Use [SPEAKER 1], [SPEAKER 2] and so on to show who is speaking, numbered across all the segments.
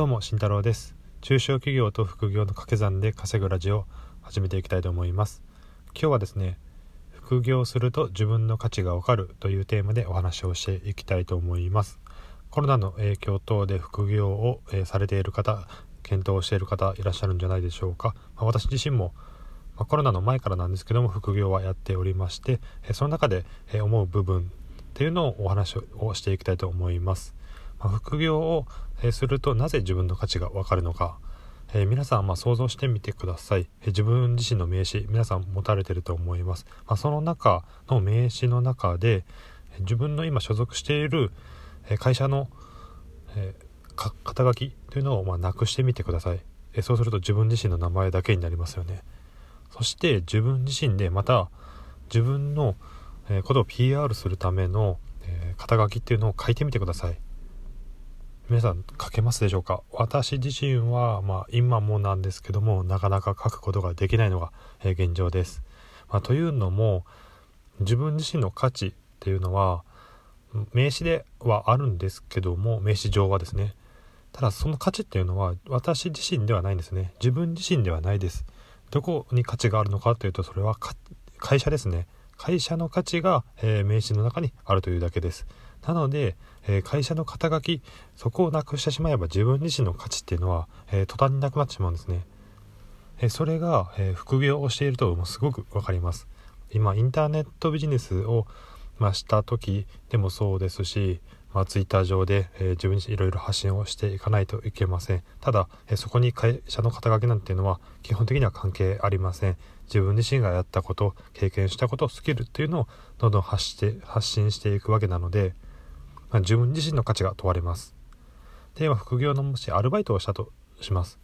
[SPEAKER 1] どうも慎太郎です。中小企業と副業の掛け算で稼ぐラジオを始めていきたいと思います。今日はですね副業すると自分の価値がわかるというテーマでお話をしていきたいと思います。コロナの影響等で副業を、え、されている方検討している方いらっしゃるんじゃないでしょうか、ま、私自身もまコロナの前からなんですけども副業はやっておりまして、えその中で、え思う部分っていうのをお話をしていきたいと思います。ま、副業を、するとなぜ自分の価値がわかるのか、えー、皆さんま想像してみてください、えー、自分自身の名刺皆さん持たれてると思います、まあ、その中の名刺の中で、自分の今所属している、会社の、え肩書きというのをまなくしてみてください、えそうすると自分自身の名前だけになりますよね。そして自分自身でまた自分のことを PR するための肩書きっていうのを書いてみてください。皆さん書けますでしょうか？私自身は、まあ、今もなんですけどもなかなか書くことができないのが、え現状です、まあ、というのも自分自身の価値っていうのは名詞ではあるんですけども名詞上はですね。ただその価値っていうのは私自身ではないんですね。自分自身ではないです。どこに価値があるのかというとそれは会社ですね。会社の価値が、えー、名刺の中にあるというだけです。なので、えー、会社の肩書きそこをなくしてしまえば自分自身の価値っていうのは、えー、途端になくなってしまうんですね、えそれが、え副業をしているともうすごく分かります。今インターネットビジネスを、まあ、した時でもそうですしまあ、ツイッター上で、えー、自分にいろいろ発信をしていかないといけません。ただ、えー、そこに会社の肩書きなんていうのは基本的には関係ありません。自分自身がやったこと経験したことスキルっていうのをどんどん発して発信していくわけなので、まあ、自分自身の価値が問われます。では副業のもしアルバイトをしたとします、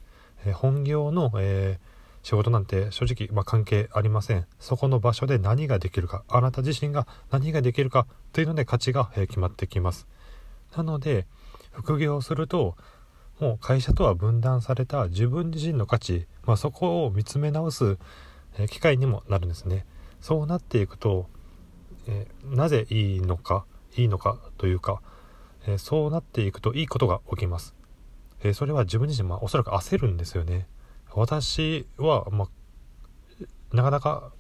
[SPEAKER 1] えー、本業の、え仕事なんて正直、まあ、関係ありません。そこの場所で何ができるかあなた自身が何ができるかというので価値が、え決まってきます。なので副業をするともう会社とは分断された自分自身の価値、まあ、そこを見つめ直す機会にもなるんですね。そうなっていくと、え、なぜいいのかいいのかというか、え、そうなっていくといいことが起きます、え、それは自分自身、まあ、おそらく焦るんですよね。私は、まあ、なかなか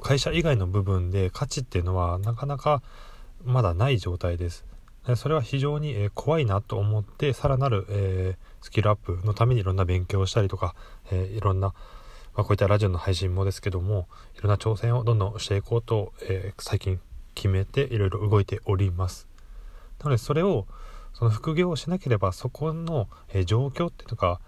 [SPEAKER 1] 会社以外の部分で価値っていうのはなかなかまだない状態です。それは非常に、怖いなと思ってさらなる、スキルアップのためにいろんな勉強をしたりとか、いろんな、こういったラジオの配信もですけどもいろんな挑戦をどんどんしていこうと、最近決めていろいろ動いております。なのでそれをその副業をしなければそこの、状況っていうのが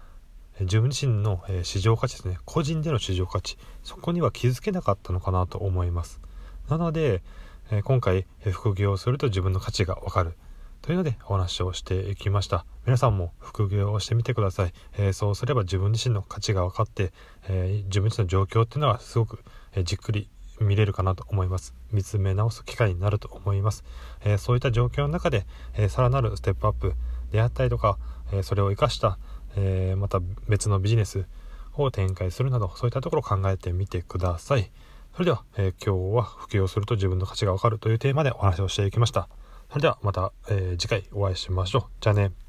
[SPEAKER 1] 自分自身の、市場価値ですね。個人での市場価値。そこには気づけなかったのかなと思います。なのでえ今回、副業をすると自分の価値がわかる。というのでお話をしていきました。皆さんも副業をしてみてください、え、そうすれば自分自身の価値が分かって、え、自分自身の状況っていうのはすごく、え、じっくり見れるかなと思います。見つめ直す機会になると思います、えそういった状況の中で、えさらなるステップアップであったりとか、えそれを生かした、えまた別のビジネスを展開するなどそういったところを考えてみてください。それでは、えー、今日は服用すると自分の価値がわかるというテーマでお話をしていきました。それではまた、えー、次回お会いしましょう。じゃあね。